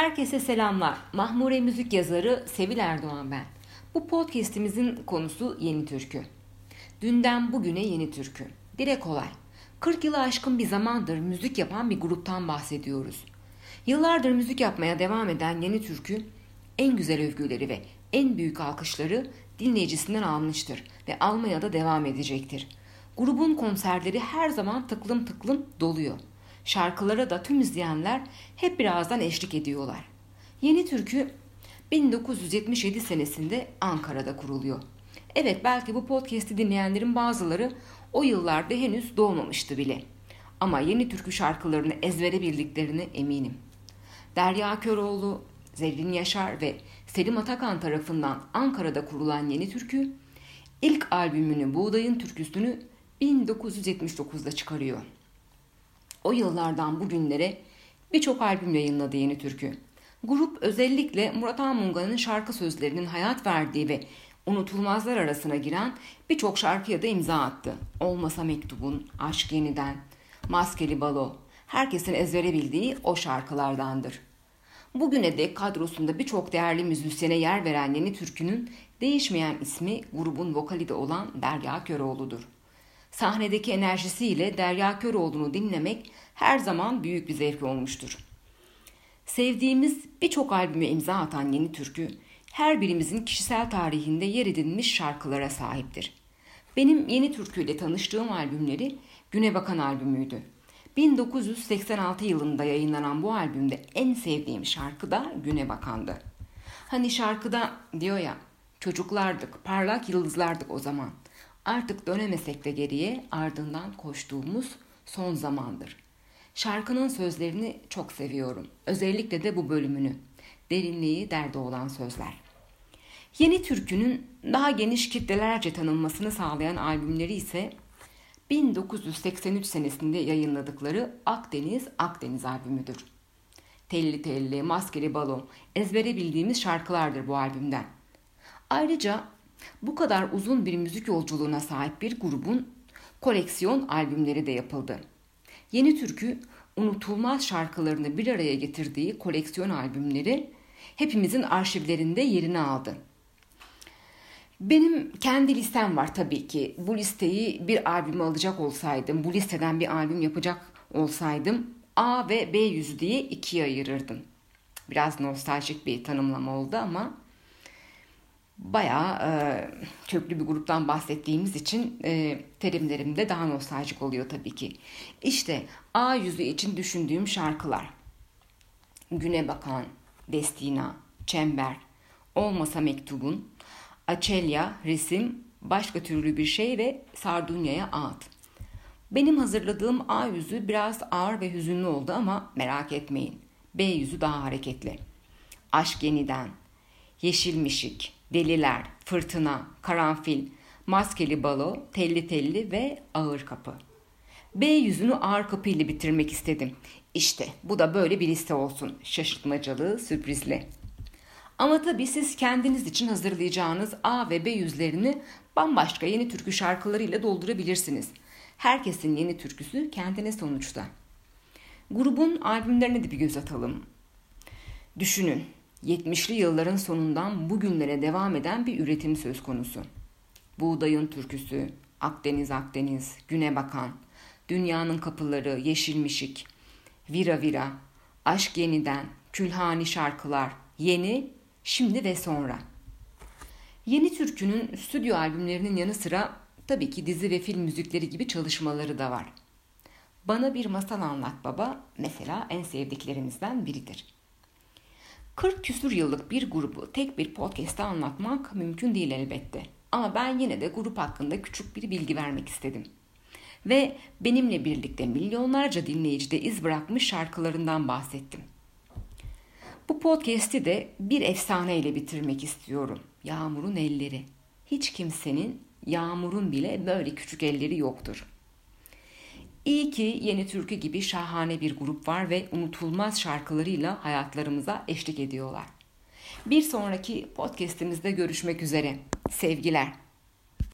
Herkese selamlar. Mahmure müzik yazarı Sevil Erdoğan ben. Bu podcast'imizin konusu yeni türkü. Dünden bugüne yeni türkü. Dile kolay. 40 yılı aşkın bir zamandır müzik yapan bir gruptan bahsediyoruz. Yıllardır müzik yapmaya devam eden yeni türkü en güzel övgüleri ve en büyük alkışları dinleyicisinden almıştır ve almaya da devam edecektir. Grubun konserleri her zaman tıklım tıklım doluyor. Şarkılara da tüm izleyenler hep birazdan eşlik ediyorlar. Yeni Türkü 1977 senesinde Ankara'da kuruluyor. Evet belki bu podcast'i dinleyenlerin bazıları o yıllarda henüz doğmamıştı bile. Ama yeni türkü şarkılarını ezbere bildiklerine eminim. Derya Köroğlu, Zerrin Yaşar ve Selim Atakan tarafından Ankara'da kurulan Yeni Türkü, ilk albümünü Buğdayın Türküsünü 1979'da çıkarıyor. O yıllardan bugünlere birçok albüm yayınladı Yeni Türkü. Grup özellikle Murat Anmunga'nın şarkı sözlerinin hayat verdiği ve unutulmazlar arasına giren birçok şarkıya da imza attı. Olmasa Mektubun, Aşk Yeniden, Maskeli Balo, herkesin ezbere bildiği o şarkılardandır. Bugüne dek kadrosunda birçok değerli müzisyene yer veren Yeni Türkü'nün değişmeyen ismi grubun vokali de olan Derya Köroğlu'dur. Sahnedeki enerjisiyle Derya Köroğlu'nu dinlemek her zaman büyük bir zevk olmuştur. Sevdiğimiz birçok albüme imza atan Yeni Türkü, her birimizin kişisel tarihinde yer edinmiş şarkılara sahiptir. Benim Yeni Türkü ile tanıştığım albümleri Güne Bakan albümüydü. 1986 yılında yayınlanan bu albümde en sevdiğim şarkı da Güne Bakan'dı. Hani şarkıda diyor ya, çocuklardık, parlak yıldızlardık o zaman. Artık dönemesek de geriye ardından koştuğumuz son zamandır. Şarkının sözlerini çok seviyorum. Özellikle de bu bölümünü. Derinliği derde olan sözler. Yeni türkünün daha geniş kitlelerce tanınmasını sağlayan albümleri ise 1983 senesinde yayınladıkları Akdeniz Akdeniz albümüdür. Telli Telli, Maskeli Balon ezbere bildiğimiz şarkılardır bu albümden. Ayrıca bu kadar uzun bir müzik yolculuğuna sahip bir grubun koleksiyon albümleri de yapıldı. Yeni Türkü unutulmaz şarkılarını bir araya getirdiği koleksiyon albümleri hepimizin arşivlerinde yerini aldı. Benim kendi listem var tabii ki. Bu listeyi bir albüme alacak olsaydım, bu listeden bir albüm yapacak olsaydım A ve B yüzü diye ikiye ayırırdım. Biraz nostaljik bir tanımlama oldu ama bayağı e, köklü bir gruptan bahsettiğimiz için e, terimlerim de daha nostaljik oluyor tabii ki. İşte A yüzü için düşündüğüm şarkılar. Güne Bakan, Destina, Çember, Olmasa Mektubun, Açelya, Resim, Başka Türlü Bir Şey ve Sardunya'ya Ağıt. Benim hazırladığım A yüzü biraz ağır ve hüzünlü oldu ama merak etmeyin. B yüzü daha hareketli. Aşk yeniden, Yeşil Mişik, Deliler, Fırtına, Karanfil, Maskeli Balo, Telli Telli ve Ağır Kapı. B yüzünü ağır kapı ile bitirmek istedim. İşte bu da böyle bir liste olsun. Şaşırtmacalı, sürprizli. Ama tabii siz kendiniz için hazırlayacağınız A ve B yüzlerini bambaşka yeni türkü şarkılarıyla doldurabilirsiniz. Herkesin yeni türküsü kendine sonuçta. Grubun albümlerine de bir göz atalım. Düşünün, 70'li yılların sonundan bugünlere devam eden bir üretim söz konusu. Buğdayın türküsü, Akdeniz Akdeniz, Güne Bakan, Dünyanın Kapıları, Yeşilmişik, Vira Vira, Aşk Yeniden, Külhani Şarkılar, Yeni, Şimdi ve Sonra. Yeni Türkü'nün stüdyo albümlerinin yanı sıra tabii ki dizi ve film müzikleri gibi çalışmaları da var. Bana bir masal anlat baba mesela en sevdiklerimizden biridir. 40 küsur yıllık bir grubu tek bir podcast'te anlatmak mümkün değil elbette. Ama ben yine de grup hakkında küçük bir bilgi vermek istedim. Ve benimle birlikte milyonlarca dinleyicide iz bırakmış şarkılarından bahsettim. Bu podcast'i de bir efsaneyle bitirmek istiyorum. Yağmur'un elleri. Hiç kimsenin Yağmur'un bile böyle küçük elleri yoktur. İyi ki Yeni Türkü gibi şahane bir grup var ve unutulmaz şarkılarıyla hayatlarımıza eşlik ediyorlar. Bir sonraki podcast'imizde görüşmek üzere. Sevgiler.